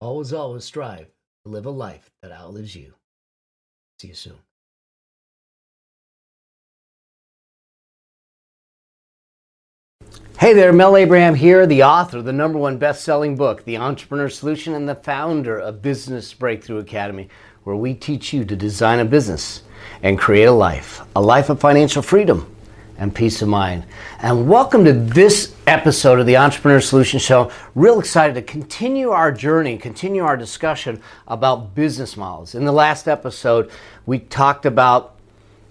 always, always strive to live a life that outlives you. See you soon. Hey there, Mel Abraham here, the author of the number one best selling book, The Entrepreneur Solution, and the founder of Business Breakthrough Academy, where we teach you to design a business and create a life, a life of financial freedom and peace of mind. And welcome to this episode of the Entrepreneur Solution Show. Real excited to continue our journey, continue our discussion about business models. In the last episode, we talked about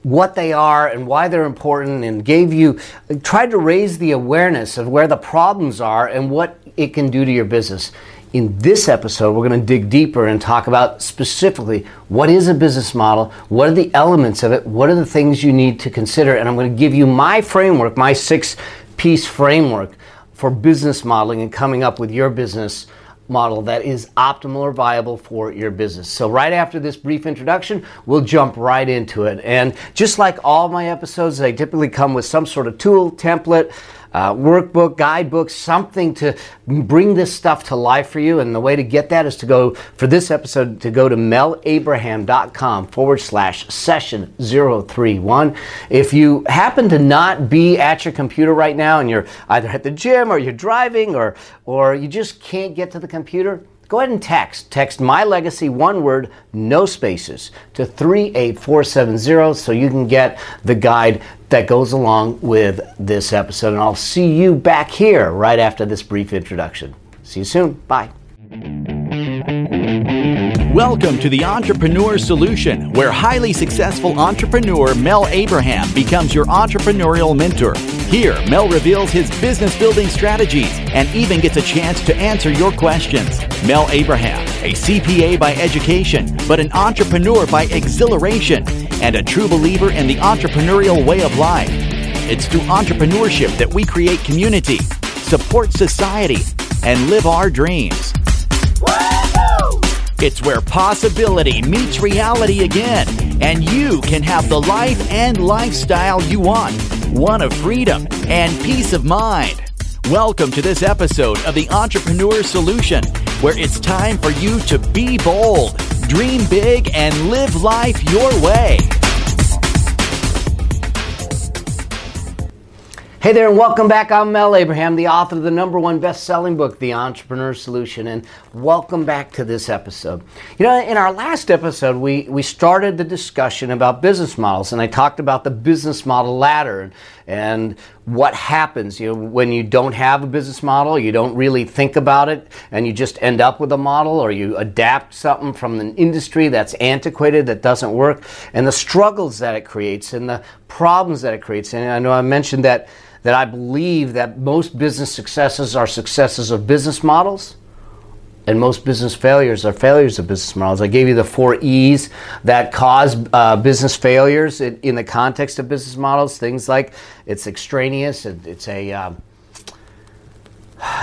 what they are and why they're important and gave you tried to raise the awareness of where the problems are and what it can do to your business in this episode we're going to dig deeper and talk about specifically what is a business model what are the elements of it what are the things you need to consider and i'm going to give you my framework my six piece framework for business modeling and coming up with your business model that is optimal or viable for your business. So, right after this brief introduction, we'll jump right into it. And just like all my episodes, they typically come with some sort of tool, template, uh, workbook, guidebook, something to bring this stuff to life for you. And the way to get that is to go, for this episode, to go to melabraham.com forward slash session 031. If you happen to not be at your computer right now and you're either at the gym or you're driving or, or you just can't get to the computer, go ahead and text. Text My Legacy, one word, no spaces, to 38470 so you can get the guide that goes along with this episode. And I'll see you back here right after this brief introduction. See you soon. Bye. Welcome to the Entrepreneur Solution, where highly successful entrepreneur Mel Abraham becomes your entrepreneurial mentor. Here, Mel reveals his business building strategies and even gets a chance to answer your questions. Mel Abraham, a CPA by education, but an entrepreneur by exhilaration, and a true believer in the entrepreneurial way of life. It's through entrepreneurship that we create community, support society, and live our dreams. It's where possibility meets reality again, and you can have the life and lifestyle you want one of freedom and peace of mind. Welcome to this episode of the Entrepreneur Solution, where it's time for you to be bold, dream big, and live life your way. Hey there, and welcome back. I'm Mel Abraham, the author of the number one best selling book, The Entrepreneur Solution, and welcome back to this episode. You know, in our last episode, we, we started the discussion about business models, and I talked about the business model ladder and what happens. You know, when you don't have a business model, you don't really think about it, and you just end up with a model, or you adapt something from an industry that's antiquated, that doesn't work, and the struggles that it creates, and the problems that it creates. And I know I mentioned that that I believe that most business successes are successes of business models and most business failures are failures of business models. I gave you the four E's that cause uh, business failures in, in, the context of business models. Things like it's extraneous, it, it's a um,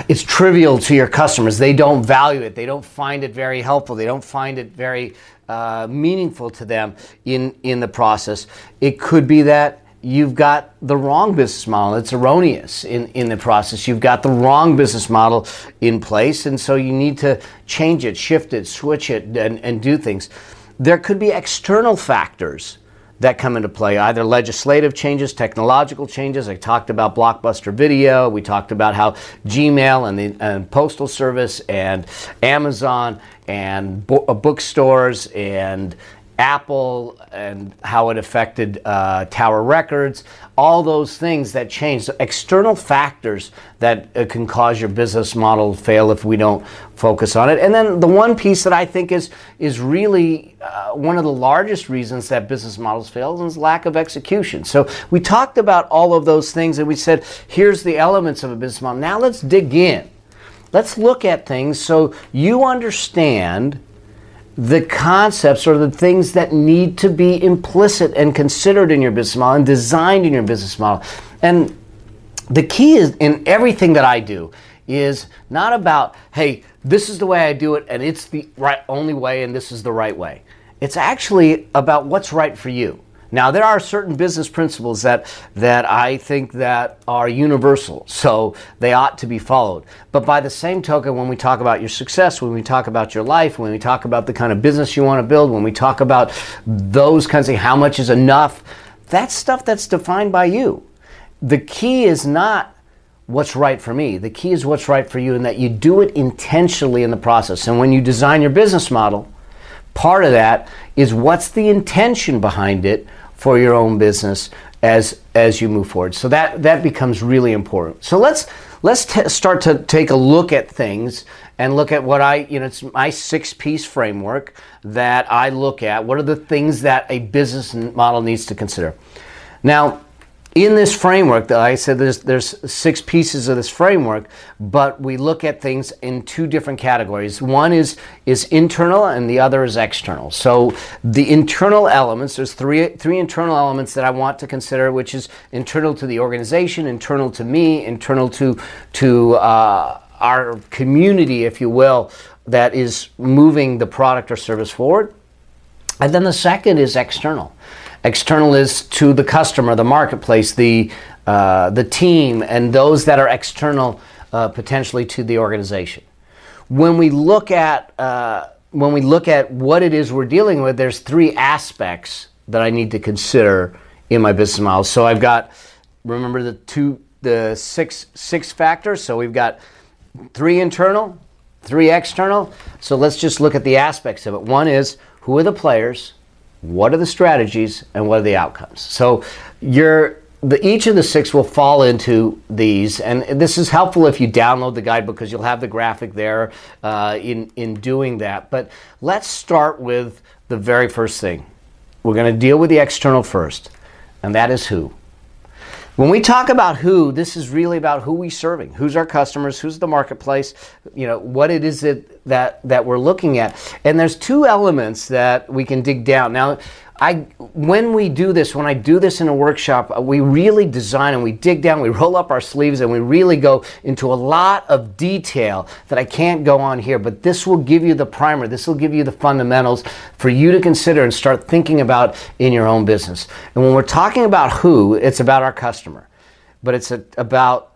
it's trivial to your customers. They don't value it. They don't find it very helpful. They don't find it very uh, meaningful to them in in the process. It could be that you've got the wrong business model. It's erroneous in, in the process. You've got the wrong business model in place, and so you need to change it, shift it, switch it, and, and do things. There could be external factors that come into play, either legislative changes, technological changes. I talked about Blockbuster Video. We talked about how Gmail and the and Postal Service and Amazon and bo- uh, bookstores and Apple and how it affected uh, Tower Records, all those things that change. external factors that uh, can cause your business model to fail if we don't focus on it. And then the one piece that I think is is really uh, one of the largest reasons that business models fail is lack of execution. So we talked about all of those things and we said, here's the elements of a business model. Now let's dig in. Let's look at things so you understand the concepts or the things that need to be implicit and considered in your business model and designed in your business model. And the key is in everything that I do is not about, hey, this is the way I do it and it's the right only way and this is the right way. It's actually about what's right for you. Now there are certain business principles that that I think that are universal, so they ought to be followed. But by the same token, when we talk about your success, when we talk about your life, when we talk about the kind of business you want to build, when we talk about those kinds of how much is enough, that's stuff that's defined by you. The key is not what's right for me. The key is what's right for you and that you do it intentionally in the process. And when you design your business model, part of that is what's the intention behind it for your own business as as you move forward. So that that becomes really important. So let's let's t- start to take a look at things and look at what I you know it's my six piece framework that I look at. What are the things that a business model needs to consider? Now, in this framework, that I said there's there's six pieces of this framework, but we look at things in two different categories. One is is internal, and the other is external. So the internal elements, there's three three internal elements that I want to consider, which is internal to the organization, internal to me, internal to to uh, our community, if you will, that is moving the product or service forward. And then the second is external. External is to the customer, the marketplace, the, uh, the team, and those that are external uh, potentially to the organization. When we look at uh, when we look at what it is we're dealing with, there's three aspects that I need to consider in my business model. So I've got remember the two the six six factors. So we've got three internal, three external. So let's just look at the aspects of it. One is who are the players? What are the strategies and what are the outcomes so you're the, each of the six will fall into these, and this is helpful if you download the guide because you'll have the graphic there uh, in in doing that. But let's start with the very first thing. We're going to deal with the external first, and that is who. When we talk about who, this is really about who we serving, who's our customers, who's the marketplace, you know, what it is that that, that we're looking at. And there's two elements that we can dig down. Now, I when we do this, when I do this in a workshop, uh, we really design and we dig down, we roll up our sleeves and we really go into a lot of detail that I can't go on here, but this will give you the primer. This will give you the fundamentals for you to consider and start thinking about in your own business. And when we're talking about who, it's about our customer. But it's a, about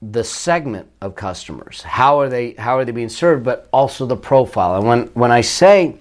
the segment of customers. How are they how are they being served, but also the profile. And when when I say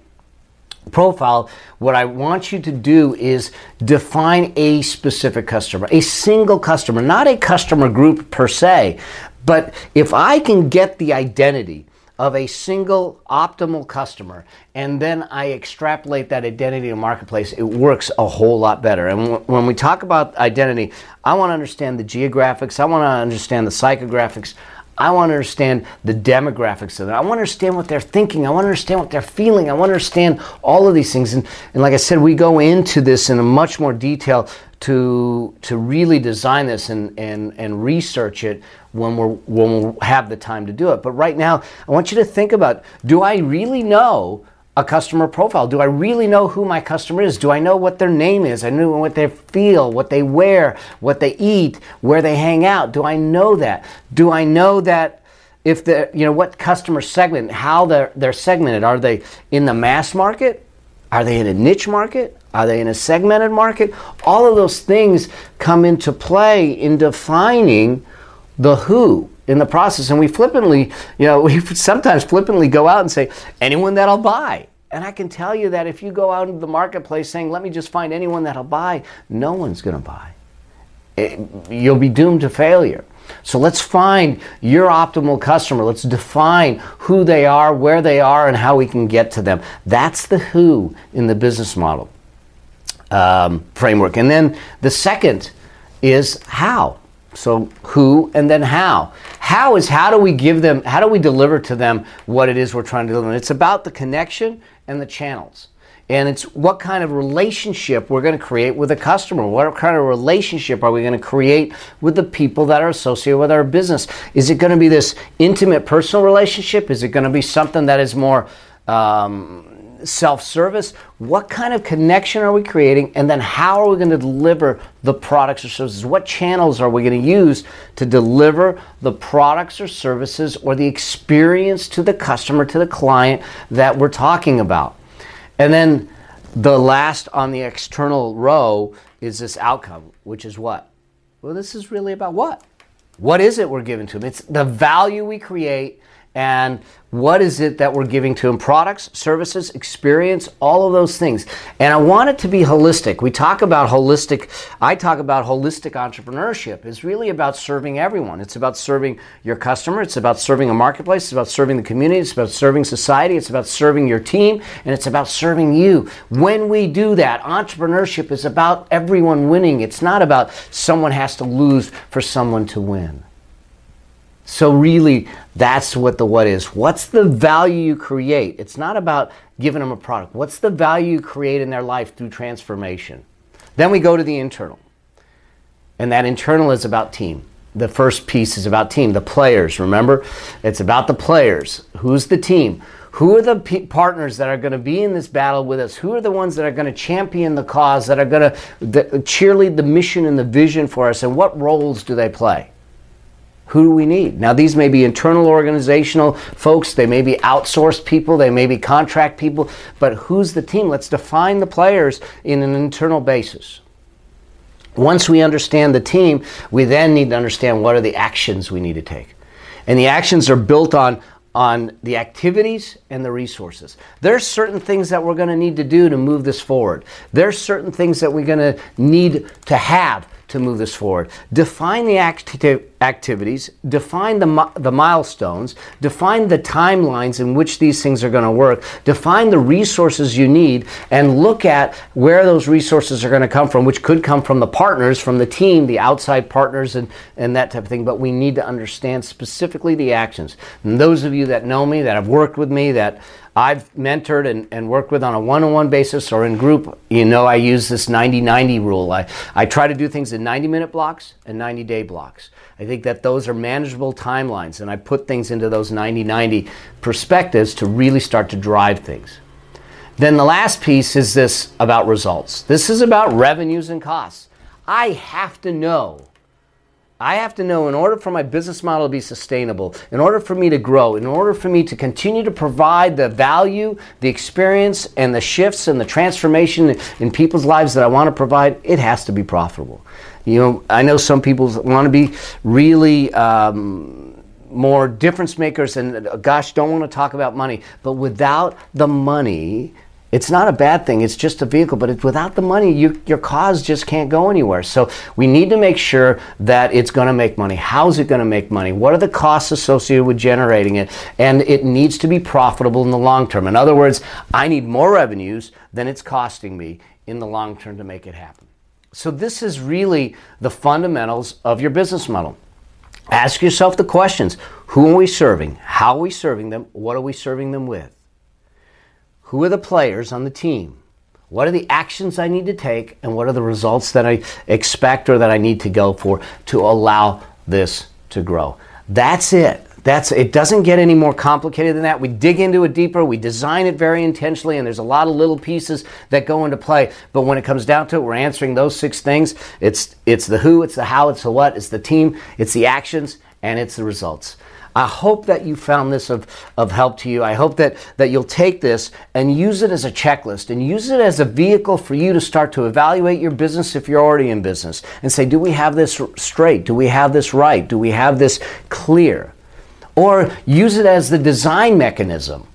profile, what I want you to do is define a specific customer, a single customer, not a customer group per se. But if I can get the identity of a single optimal customer and then I extrapolate that identity in marketplace, it works a whole lot better. And when we talk about identity, I want to understand the geographics, I want to understand the psychographics. I want to understand the demographics of it. I want to understand what they're thinking. I want to understand what they're feeling. I want to understand all of these things. And, and like I said, we go into this in a much more detail to, to really design this and, and, and research it when we're when we'll have the time to do it. But right now, I want you to think about: Do I really know a customer profile? Do I really know who my customer is? Do I know what their name is? I know what they feel, what they wear, what they eat, where they hang out. Do I know that? Do I know that if the you know what customer segment, how they're they're segmented? Are they in the mass market? Are they in a niche market? Are they in a segmented market? All of those things come into play in defining the who in the process. And we flippantly, you know, we sometimes flippantly go out and say, anyone that'll buy. And I can tell you that if you go out into the marketplace saying, let me just find anyone that'll buy, no one's going to buy. It, you'll be doomed to failure. So let's find your optimal customer. Let's define who they are, where they are, and how we can get to them. That's the who in the business model um, framework. And then the second is how. So who and then how. How is how do we give them, how do we deliver to them what it is we're trying to deliver? It's about the connection and the channels. And it's what kind of relationship we're going to create with a customer. What kind of relationship are we going to create with the people that are associated with our business? Is it going to be this intimate personal relationship? Is it going to be something that is more um, self service? What kind of connection are we creating? And then how are we going to deliver the products or services? What channels are we going to use to deliver the products or services or the experience to the customer, to the client that we're talking about? And then the last on the external row is this outcome, which is what? Well, this is really about what? What is it we're giving to them? It's the value we create and what is it that we're giving to them? Products services experience all of those things. And i want it to be holistic. We talk about holistic i talk about holistic entrepreneurship. It's really about serving everyone. It's about serving your customer. It's about serving a marketplace. It's about serving the community. It's about serving society. It's about serving your team. And it's about serving you. When we do that entrepreneurship is about everyone winning. It's not about someone has to lose for someone to win so, really, that's what the what is. What's the value you create? It's not about giving them a product. What's the value you create in their life through transformation? Then we go to the internal. And that internal is about team. The first piece is about team, the players. Remember? It's about the players. Who's the team? Who are the p- partners that are going to be in this battle with us? Who are the ones that are going to champion the cause, that are going to cheerlead the mission and the vision for us? And what roles do they play? Who do we need? Now, these may be internal organizational folks, they may be outsourced people, they may be contract people, but who's the team? Let's define the players in an internal basis. Once we understand the team, we then need to understand what are the actions we need to take. And the actions are built on on the activities and the resources. There's certain things that we're going to need to do to move this forward. There's certain things that we're going to need to have to move this forward. Define the acti- activities, define the, the milestones, define the timelines in which these things are going to work, define the resources you need, and look at where those resources are going to come from, which could come from the partners, from the team, the outside partners, and, and that type of thing. But we need to understand specifically the actions. And those of you that know me, that have worked with me, that I've mentored and, and worked with on a one on one basis or in group, you know, I use this 90 90 rule. I, I try to do things in 90 minute blocks and 90 day blocks. I think that those are manageable timelines, and I put things into those 90 90 perspectives to really start to drive things. Then the last piece is this about results. This is about revenues and costs. I have to know I have to know in order for my business model to be sustainable, in order for me to grow, in order for me to continue to provide the value, the experience, and the shifts and the transformation in people's lives that I want to provide, it has to be profitable. You know, I know some people want to be really. Um, more difference makers and gosh don't want to talk about money but without the money it's not a bad thing. It's just a vehicle, but it's without the money, you, your cause just can't go anywhere. So we need to make sure that it's going to make money. How's it going to make money? What are the costs associated with generating it? And it needs to be profitable in the long term. In other words, I need more revenues than it's costing me in the long term to make it happen. So this is really the fundamentals of your business model. Ask yourself the questions: Who are we serving? How are we serving them? What are we serving them with? Who are the players on the team? What are the actions I need to take? And what are the results that I expect or that I need to go for to allow this to grow. That's it. That's it doesn't get any more complicated than that. We dig into it deeper, we design it very intentionally, and there's a lot of little pieces that go into play. But when it comes down to it, we're answering those six things. It's it's the who, it's the how, it's the what, it's the team, it's the actions, and it's the results. I hope that you found this of, of help to you. I hope that, that you'll take this and use it as a checklist and use it as a vehicle for you to start to evaluate your business if you're already in business and say, do we have this straight? Do we have this right? Do we have this clear? Or use it as the design mechanism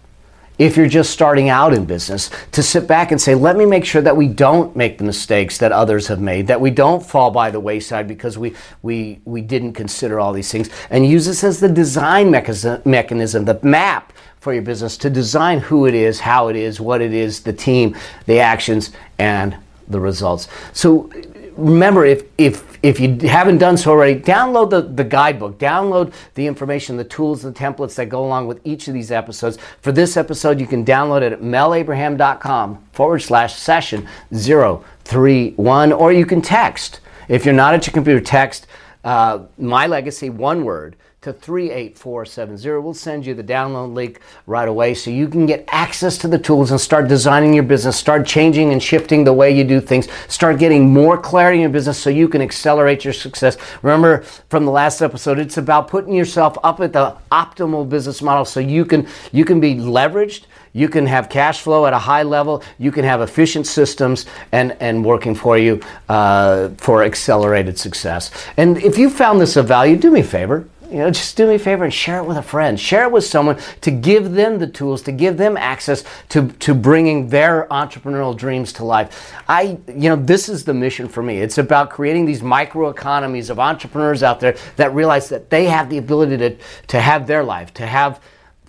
if you're just starting out in business to sit back and say, let me make sure that we don't make the mistakes that others have made, that we don't fall by the wayside because we, we, we didn't consider all these things, and use this as the design mechanism, the map for your business to design who it is, how it is, what it is, the team, the actions, and the results. So remember, if, if, if you haven't done so already, download the, the guidebook, download the information, the tools, the templates that go along with each of these episodes. For this episode, you can download it at melabraham.com forward slash session 031, or you can text. If you're not at your computer, text uh, my legacy, one word, to 38470. We'll send you the download link right away so you can get access to the tools and start designing your business, start changing and shifting the way you do things, start getting more clarity in your business so you can accelerate your success. Remember from the last episode, it's about putting yourself up at the optimal business model so you can you can be leveraged you can have cash flow at a high level. You can have efficient systems and, and working for you uh, for accelerated success. And if you found this of value, do me a favor you know, just do me a favor and share it with a friend. Share it with someone to give them the tools, to give them access to, to bringing their entrepreneurial dreams to life. I, you know, this is the mission for me. It's about creating these micro economies of entrepreneurs out there that realize that they have the ability to, to have their life, to have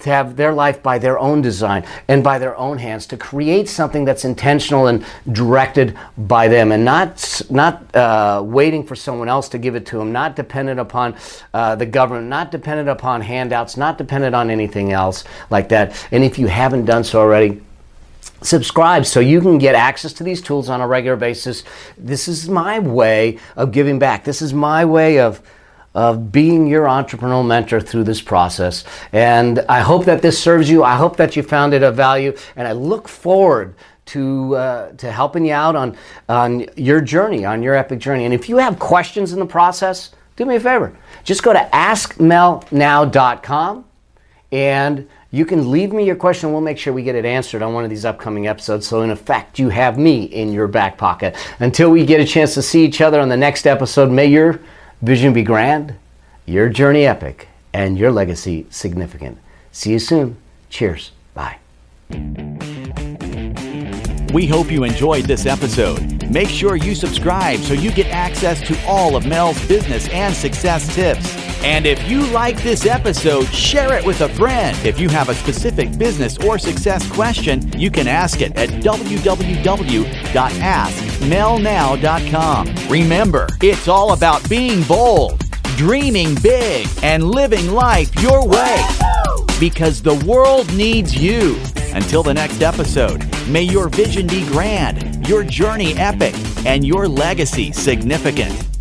to have their life by their own design and by their own hands to create something that's intentional and directed by them and not not uh, waiting for someone else to give it to them not dependent upon uh, the government not dependent upon handouts not dependent on anything else like that. And if you haven't done so already subscribe so you can get access to these tools on a regular basis. This is my way of giving back. This is my way of of being your entrepreneurial mentor through this process. And I hope that this serves you. I hope that you found it of value. And I look forward to, uh, to helping you out on, on your journey, on your epic journey. And if you have questions in the process, do me a favor. Just go to askmelnow.com and you can leave me your question. We'll make sure we get it answered on one of these upcoming episodes. So, in effect, you have me in your back pocket. Until we get a chance to see each other on the next episode, may your vision be grand, your journey epic, and your legacy significant. See you soon. Cheers. Bye. We hope you enjoyed this episode. Make sure you subscribe so you get access to all of Mel's business and success tips. And if you like this episode, share it with a friend. If you have a specific business or success question, you can ask it at www.askmelnow.com. Remember, it's all about being bold, dreaming big, and living life your way. Because the world needs you. Until the next episode, may your vision be grand, your journey epic, and your legacy significant.